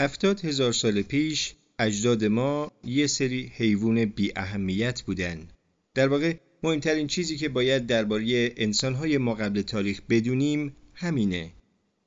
هفتاد هزار سال پیش اجداد ما یه سری حیوان بی اهمیت بودن. در واقع مهمترین چیزی که باید درباره انسانهای ما قبل تاریخ بدونیم همینه.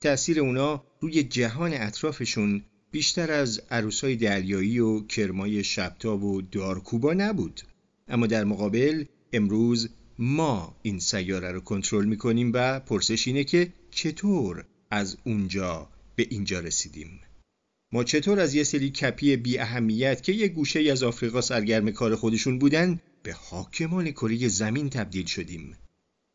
تأثیر اونا روی جهان اطرافشون بیشتر از عروسای دریایی و کرمای شبتاب و دارکوبا نبود. اما در مقابل امروز ما این سیاره رو کنترل می‌کنیم و پرسش اینه که چطور از اونجا به اینجا رسیدیم. ما چطور از یه سری کپی بی اهمیت که یه گوشه از آفریقا سرگرم کار خودشون بودن به حاکمان کره زمین تبدیل شدیم؟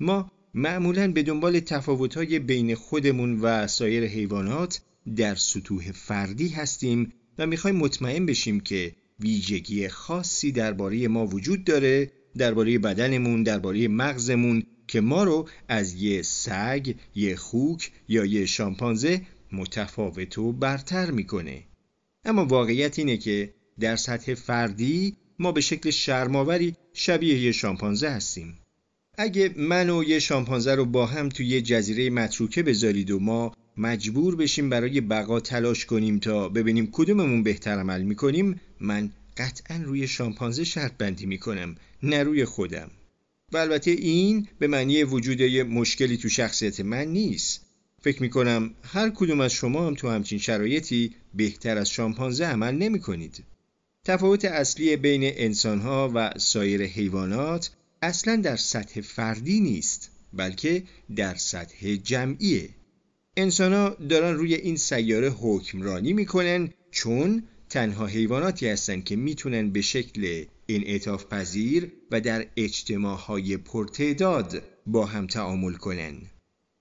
ما معمولا به دنبال تفاوت‌های بین خودمون و سایر حیوانات در سطوح فردی هستیم و می‌خوایم مطمئن بشیم که ویژگی خاصی درباره ما وجود داره درباره بدنمون درباره مغزمون که ما رو از یه سگ، یه خوک یا یه شامپانزه متفاوت و برتر می‌کنه. اما واقعیت اینه که در سطح فردی ما به شکل شرماوری شبیه یه شامپانزه هستیم. اگه من و یه شامپانزه رو با هم توی یه جزیره متروکه بذارید و ما مجبور بشیم برای بقا تلاش کنیم تا ببینیم کدوممون بهتر عمل می‌کنیم من قطعا روی شامپانزه شرط بندی می‌کنم نه روی خودم. و البته این به معنی وجود مشکلی تو شخصیت من نیست. فکر می‌کنم هر کدوم از شما هم تو همچین شرایطی بهتر از شامپانزه عمل نمی کنید. تفاوت اصلی بین انسانها و سایر حیوانات اصلا در سطح فردی نیست بلکه در سطح جمعیه. انسانها دارن روی این سیاره حکمرانی می‌کنن چون تنها حیواناتی هستند که می‌تونن به شکل انعطاف پذیر و در اجتماعهای پرتعداد با هم تعامل کنن.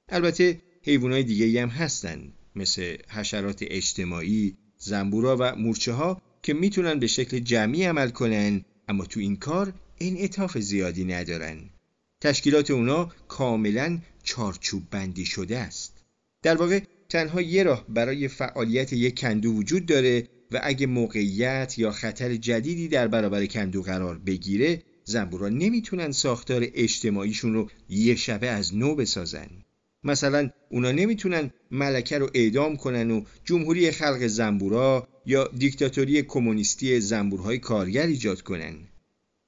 البته حیوانات دیگه هم هستن مثل حشرات اجتماعی، زنبورا و مورچه ها که می‌تونن به شکل جمعی عمل کنن اما تو این کار انعطاف زیادی ندارن. تشکیلات اونا کاملا چارچوب بندی شده است. در واقع تنها یه راه برای فعالیت یک کندو وجود داره و اگه موقعیت یا خطر جدیدی در برابر کندو قرار بگیره زنبورا نمی‌تونن ساختار اجتماعیشون رو یه شبه از نو بسازن. مثلا اونا نمی‌تونن ملکه رو اعدام کنن و جمهوری خلق زنبورا یا دیکتاتوری کمونیستی زنبورهای کارگر ایجاد کنن.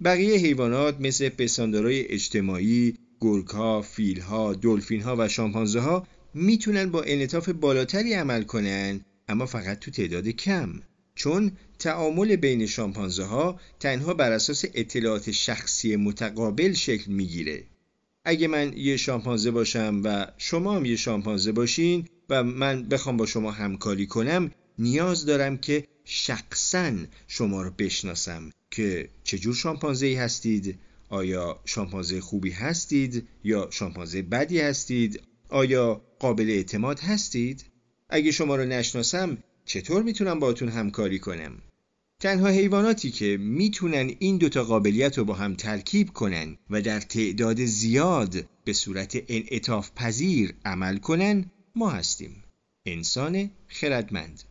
بقیه حیوانات مثل پستاندارای اجتماعی، گرگها، فیلها، دلفینها و شامپانزه ها می‌تونن با انعطاف بالاتری عمل کنن اما فقط تو تعداد کم چون تعامل بین شامپانزه ها تنها بر اساس اطلاعات شخصی متقابل شکل می‌گیره اگه من یه شامپانزه باشم و شما هم یه شامپانزه باشین و من بخوام با شما همکاری کنم نیاز دارم که شخصا شما رو بشناسم که چجور شامپانزه ای هستید آیا شامپانزه خوبی هستید یا شامپانزه بدی هستید آیا قابل اعتماد هستید؟ اگه شما رو نشناسم چطور می‌تونم باتون همکاری کنم؟ تنها حیواناتی که می‌تونن این دوتا قابلیت رو با هم ترکیب کنن و در تعداد زیاد به صورت انعطاف پذیر عمل کنن ما هستیم. انسان خردمند.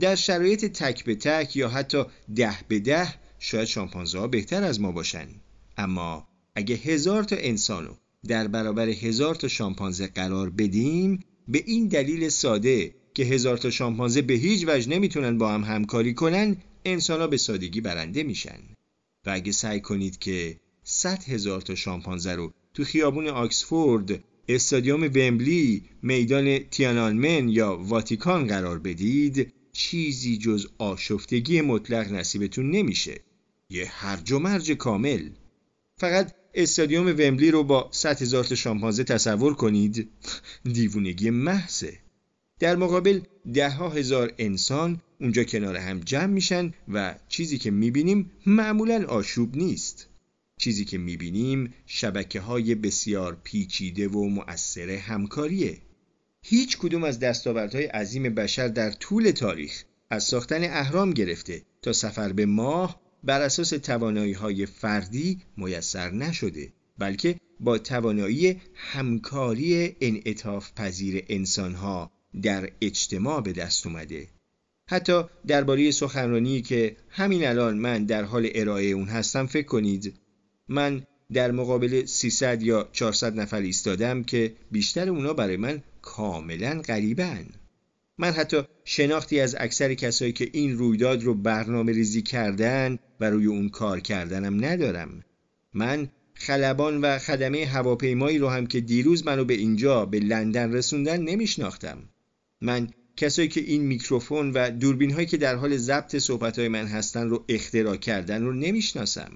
در شرایط تک به تک یا حتی ده به ده شاید شامپانزه ها بهتر از ما باشن. اما اگه هزار تا انسانو در برابر هزار تا شامپانزه قرار بدیم به این دلیل ساده که هزار تا شامپانزه به هیچ وجه نمی‌تونن با هم همکاری کنن انسان به سادگی برنده میشن. و اگه سعی کنید که 100 هزار تا شامپانزه رو تو خیابون آکسفورد استادیوم ومبلی میدان تیانانمن یا واتیکان قرار بدید چیزی جز آشفتگی مطلق نصیبتون نمیشه. یه هرج و مرج کامل. فقط استادیوم ومبلی رو با 100 هزار تا شامپانزه تصور کنید. دیوونگی محضه. در مقابل ده ها هزار انسان اونجا کنار هم جمع میشن و چیزی که می‌بینیم معمولا آشوب نیست. چیزی که می‌بینیم شبکه های بسیار پیچیده و مؤثر همکاریه. هیچ کدوم از دستاوردهای عظیم بشر در طول تاریخ از ساختن اهرام گرفته تا سفر به ماه بر اساس توانایی های فردی میسر نشده بلکه با توانایی همکاری انعطاف پذیر انسان ها در اجتماع به دست اومده. حتی درباره سخنرانی که همین الان من در حال ارائه اون هستم فکر کنید. من در مقابل 300 یا 400 نفر ایستادم که بیشتر اونا برای من کاملا غریبن. من حتی شناختی از اکثر کسایی که این رویداد رو برنامه ریزی کردن و روی اون کار کردنم ندارم. من خلبان و خدمه هواپیمایی رو هم که دیروز منو به اینجا به لندن رسوندن نمیشناختم. من کسایی که این میکروفون و دوربین هایی که در حال ضبط صحبت های من هستن رو اختراع کردن رو نمی‌شناسم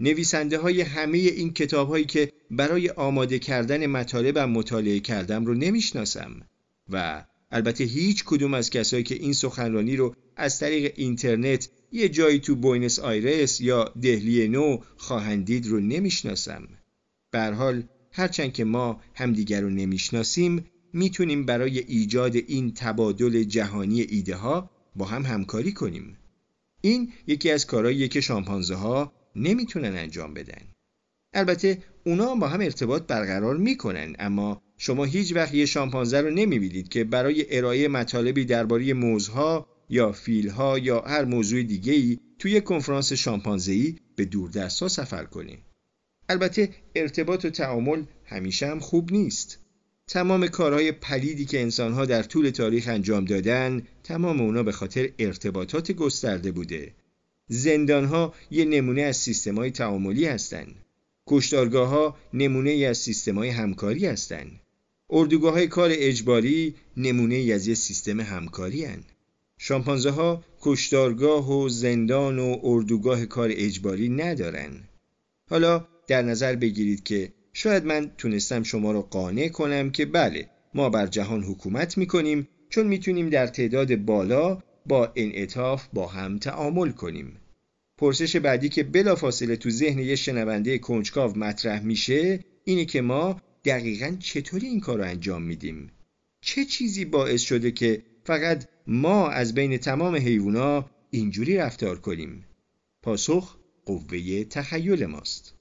نویسنده های همه این کتاب هایی که برای آماده کردن مطالبم مطالعه کردم رو نمی‌شناسم و البته هیچ کدوم از کسایی که این سخنرانی رو از طریق اینترنت یه جایی تو بوینس آیرس یا دهلی نو خواهند دید رو نمی‌شناسم. به حال هرچند که ما همدیگر رو نمی‌شناسیم می‌تونیم برای ایجاد این تبادل جهانی ایده ها با هم همکاری کنیم. این یکی از کارهاییه که شامپانزه ها نمی‌تونن انجام بدن. البته اونا با هم ارتباط برقرار می‌کنن اما شما هیچ وقت یه شامپانزه رو نمی‌بینید که برای ارائه مطالبی درباره موزها یا فیلها یا هر موضوع دیگه ای توی کنفرانس شامپانزه‌ای به دوردستها سفر کنه. البته ارتباط و تعامل همیشه هم خوب نیست. تمام کارهای پلیدی که انسانها در طول تاریخ انجام دادن تمام اونا به خاطر ارتباطات گسترده بوده. زندانها یه نمونه از سیستمای تعاملی هستند. کشتارگاه ها نمونه ای از سیستمای همکاری هستند. اردوگاه های کار اجباری نمونه ای از یه سیستم همکاری هن. شامپانزه ها کشتارگاه و زندان و اردوگاه کار اجباری ندارن. حالا در نظر بگیرید که شاید من تونستم شما رو قانع کنم که بله ما بر جهان حکومت می‌کنیم چون می‌تونیم در تعداد بالا با انعطاف با هم تعامل کنیم. پرسش بعدی که بلافاصله تو ذهن یه شنونده کنجکاو مطرح میشه اینه که ما دقیقا چطوری این کار رو انجام میدیم؟ چه چیزی باعث شده که فقط ما از بین تمام حیوونا اینجوری رفتار کنیم؟ پاسخ قوه تخیل ماست.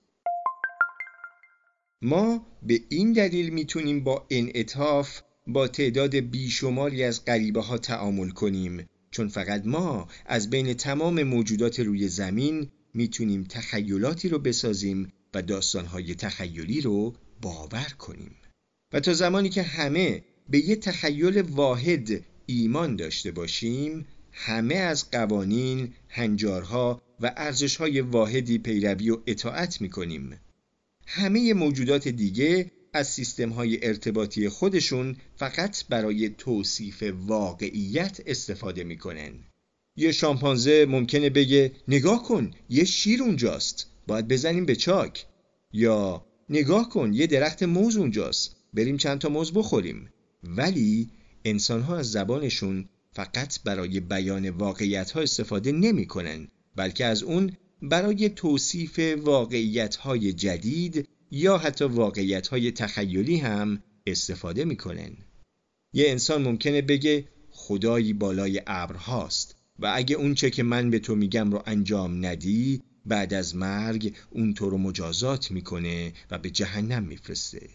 ما به این دلیل می‌تونیم با انعطاف با تعداد بیشماری از غریبه ها تعامل کنیم. چون فقط ما از بین تمام موجودات روی زمین می‌تونیم تخیلاتی رو بسازیم و داستانهای تخیلی رو باور کنیم. و تا زمانی که همه به یه تخیل واحد ایمان داشته باشیم همه از قوانین، هنجارها و ارزشهای واحدی پیروی و اطاعت می‌کنیم. همه موجودات دیگه از سیستم های ارتباطی خودشون فقط برای توصیف واقعیت استفاده می‌کنن. یه شامپانزه ممکنه بگه نگاه کن یه شیر اونجاست باید بزنیم به چاک. یا نگاه کن یه درخت موز اونجاست بریم چند تا موز بخوریم. ولی انسان ها از زبانشون فقط برای بیان واقعیت ها استفاده نمی کنن بلکه از اون برای توصیف واقعیت های جدید یا حتی واقعیت های تخیلی هم استفاده می‌کنن. یه انسان ممکنه بگه خدایی بالای ابر هاست و اگه اون چه که من به تو میگم رو انجام ندی بعد از مرگ اون تو رو مجازات می‌کنه و به جهنم میفرسته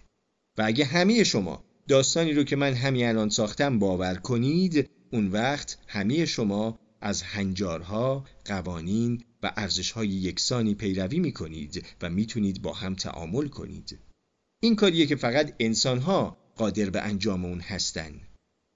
و اگه همه شما داستانی رو که من همین الان ساختم باور کنید اون وقت همه شما از هنجارها، قوانین و ارزشهای یکسانی پیروی می کنید و می‌تونید با هم تعامل کنید. این کاریه که فقط انسانها قادر به انجام اون هستن.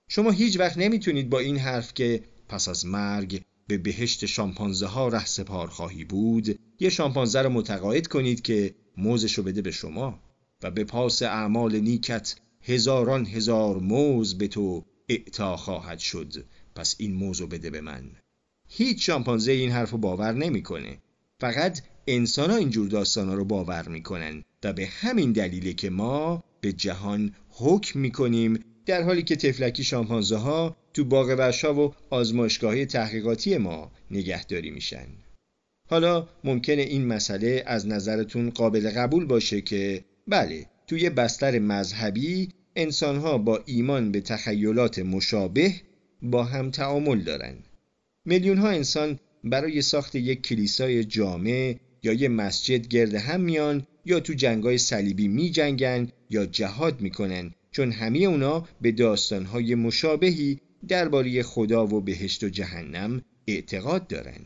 شما هیچ وقت نمی‌تونید با این حرف که پس از مرگ به بهشت شامپانزه ها ره سپار خواهی بود یه شامپانزه رو متقاعد کنید که موزشو بده به شما و به پاس اعمال نیکت هزاران هزار موز به تو اعطا خواهد شد پس این موزو بده به من هیچ شامپانزه این حرف رو باور نمی‌کنه. فقط انسان ها اینجور داستان ها رو باور می‌کنن و به همین دلیله که ما به جهان حکم می‌کنیم در حالی که تفلکی شامپانزه ها تو باغ وشا و آزمایشگاه تحقیقاتی ما نگهداری میشن حالا ممکنه این مسئله از نظرتون قابل قبول باشه که بله توی بستر مذهبی انسانها با ایمان به تخیلات مشابه با هم تعامل دارن میلیون ها انسان برای ساخت یک کلیسای جامع یا یک مسجد گرد هم میان یا تو جنگای صلیبی می جنگن یا جهاد می‌کنن چون همه اونا به داستانهای مشابهی درباره خدا و بهشت و جهنم اعتقاد دارن.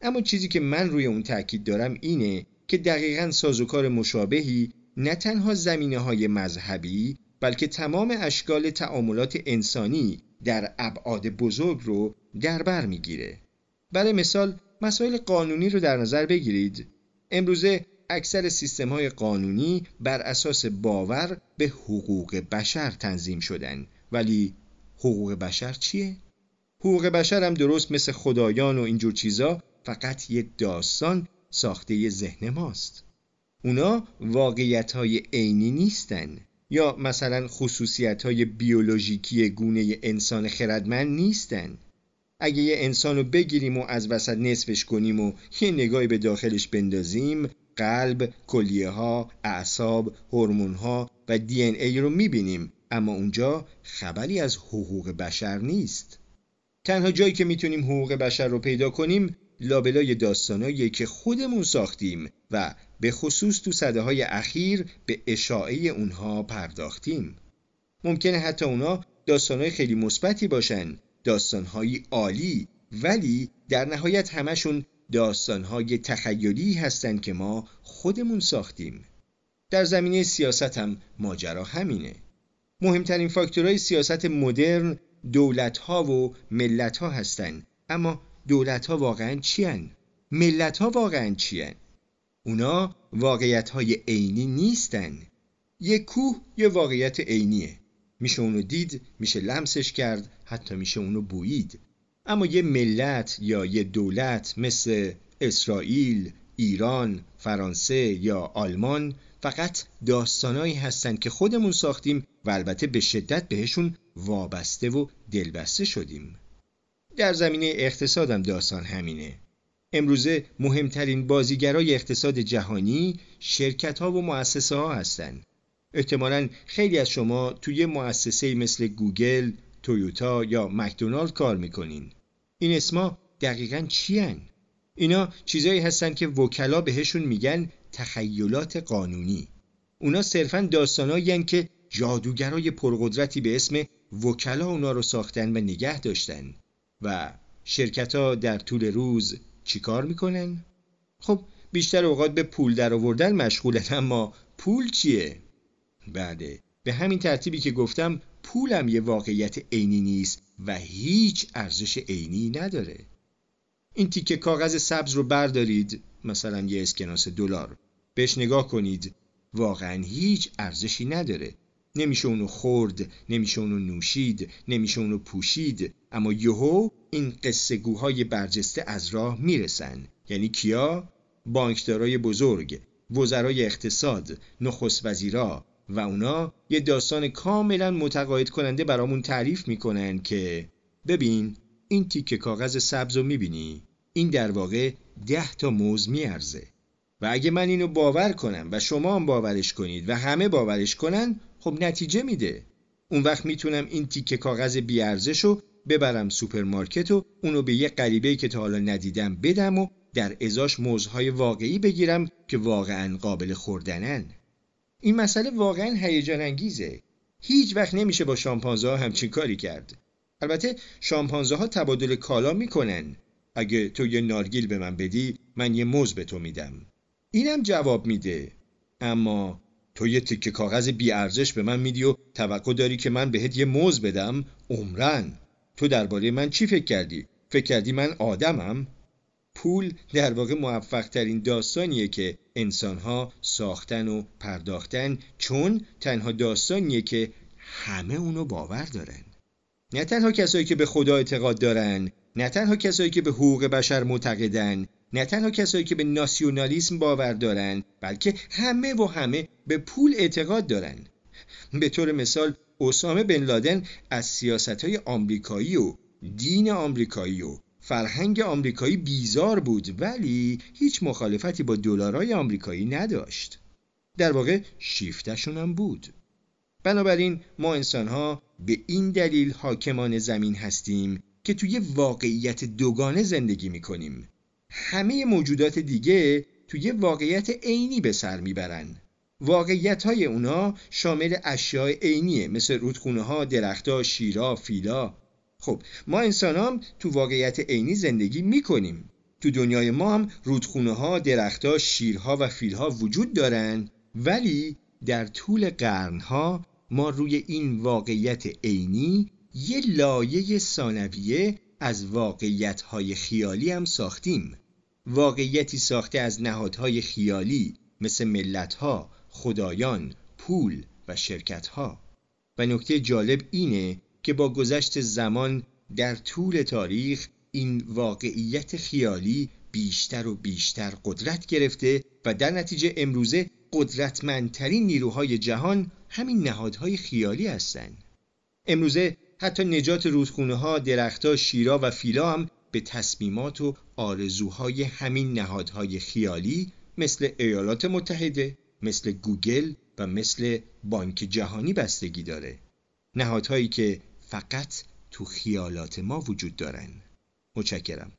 اما چیزی که من روی اون تاکید دارم اینه که دقیقا سازوکار مشابهی نه تنها زمینه های مذهبی بلکه تمام اشکال تعاملات انسانی در ابعاد بزرگ رو در بر می‌گیره برای مثال مسائل قانونی رو در نظر بگیرید. امروزه اکثر سیستم های قانونی بر اساس باور به حقوق بشر تنظیم شدن. ولی حقوق بشر چیه؟ حقوق بشر هم درست مثل خدایان و اینجور چیزا فقط یه داستان ساخته ذهن ماست. اونا واقعیت های عینی نیستن. یا مثلا خصوصیت های بیولوژیکی گونه انسان خردمند نیستن. اگه یه انسان رو بگیریم و از وسط نصفش کنیم و یه نگاهی به داخلش بندازیم قلب، کلیه ها، اعصاب، هورمون ها و دی ای رو می‌بینیم. اما اونجا خبری از حقوق بشر نیست. تنها جایی که می‌تونیم حقوق بشر رو پیدا کنیم لابلای داستانایی که خودمون ساختیم و به خصوص تو صده های اخیر به اشاعه اونها پرداختیم. ممکنه حتی اونا داستانهای خیلی مثبتی باشن داستانهایی عالی ولی در نهایت همشون داستانهای تخیلی هستند که ما خودمون ساختیم. در زمینه سیاست هم ماجرا همینه. مهمترین فاکتورهای سیاست مدرن دولت ها و ملت ها هستند اما دولت ها واقعا چی ملت ها واقعا چی اونا واقعیت های عینی نیستن. یک کوه یه واقعیت عینیه. میشه اونو دید میشه لمسش کرد حتی میشه اونو بویید اما یه ملت یا یه دولت مثل اسرائیل، ایران، فرانسه یا آلمان فقط داستانایی هستند که خودمون ساختیم و البته به شدت بهشون وابسته و دلبسته شدیم. در زمینه اقتصادم داستان همینه. امروزه مهمترین بازیگرای اقتصاد جهانی شرکت ها و مؤسسه ها هستند. احتمالا خیلی از شما توی مؤسسه مثل گوگل، تویوتا یا مکدونالد کار می‌کنین این اسما دقیقا چی هن؟ اینا چیزایی هستن که وکلا بهشون میگن تخیلات قانونی اونا صرفا داستانایی که جادوگرای پرقدرتی به اسم وکلا اونا رو ساختن و نگه داشتن و شرکت ها در طول روز چیکار می‌کنن؟ خب بیشتر اوقات به پول در آوردن مشغولن اما پول چیه؟ بعده به همین ترتیبی که گفتم پولم یه واقعیت عینی نیست و هیچ ارزش عینی نداره. این تیکه کاغذ سبز رو بردارید مثلا یه اسکناس دلار. بهش نگاه کنید. واقعا هیچ ارزشی نداره. نمیشه اونو خورد نمیشه اونو نوشید نمیشه اونو پوشید. اما یهو این قصه گوهای برجسته از راه می‌رسن. یعنی کیا؟ بانکدارای بزرگ وزرای اقتصاد نخست وزیرا. و اونا یه داستان کاملا متقاعد کننده برامون تعریف می‌کنن که ببین این تیکه کاغذ سبز رو می‌بینی؟ این در واقع ده تا موز میارزه. و اگه من اینو باور کنم و شما هم باورش کنید و همه باورش کنن خب نتیجه میده. اون وقت می‌تونم این تیکه کاغذ بی‌ارزش رو ببرم سوپرمارکت و اونو به یه غریبه که تا حالا ندیدم بدم و در ازاش موزهای واقعی بگیرم که واقعا قابل خوردنن. این مسئله واقعا هیجان انگیزه هیچ وقت نمیشه با شامپانزه ها همچین کاری کرد. البته شامپانزه ها تبادل کالا می‌کنن. اگه تو یه نارگیل به من بدی من یه موز به تو میدم. اینم جواب میده. اما تو یه تکه کاغذ ارزش به من میدی و توقع داری که من بهت یه موز بدم؟ عمرن. تو درباره من چی فکر کردی؟ فکر کردی من آدمم؟ پول در واقع موفق ترین داستانیه که انسانها ساختن و پرداختن چون تنها داستانیه که همه اونو باور دارن. نه تنها کسایی که به خدا اعتقاد دارن نه تنها کسایی که به حقوق بشر معتقدن نه تنها کسایی که به ناسیونالیسم باور دارن بلکه همه و همه به پول اعتقاد دارن. به طور مثال اسامه بن لادن از سیاست های آمریکایی و دین آمریکایی و فرهنگ آمریکایی بیزار بود ولی هیچ مخالفتی با دلارای آمریکایی نداشت. در واقع شیفتشون هم بود. بنابراین ما انسانها به این دلیل حاکمان زمین هستیم که توی واقعیت دوگانه زندگی می‌کنیم. همه موجودات دیگه توی واقعیت عینی به سر می‌برن. واقعیت های اونا شامل اشیاء عینیه مثل رودخونه ها، درختها، شیرا، فیلا خب ما انسان هم تو واقعیت عینی زندگی می‌کنیم. تو دنیای ما هم رودخونه ها، درختها، شیرها و فیلها وجود دارن. ولی در طول قرنها ما روی این واقعیت عینی یه لایه ثانویه از واقعیتهای خیالی هم ساختیم. واقعیتی ساخته از نهادهای خیالی مثل ملتها، خدایان، پول و شرکتها. و نکته جالب اینه که با گذشت زمان در طول تاریخ این واقعیت خیالی بیشتر و بیشتر قدرت گرفته و در نتیجه امروزه قدرتمندترین نیروهای جهان همین نهادهای خیالی هستند. امروزه حتی نجات رودخونه ها، درختها، شیرا و فیلا هم به تصمیمات و آرزوهای همین نهادهای خیالی مثل ایالات متحده، مثل گوگل و مثل بانک جهانی بستگی داره. نهادهایی که فقط تو خیالات ما وجود دارن. متشکرم.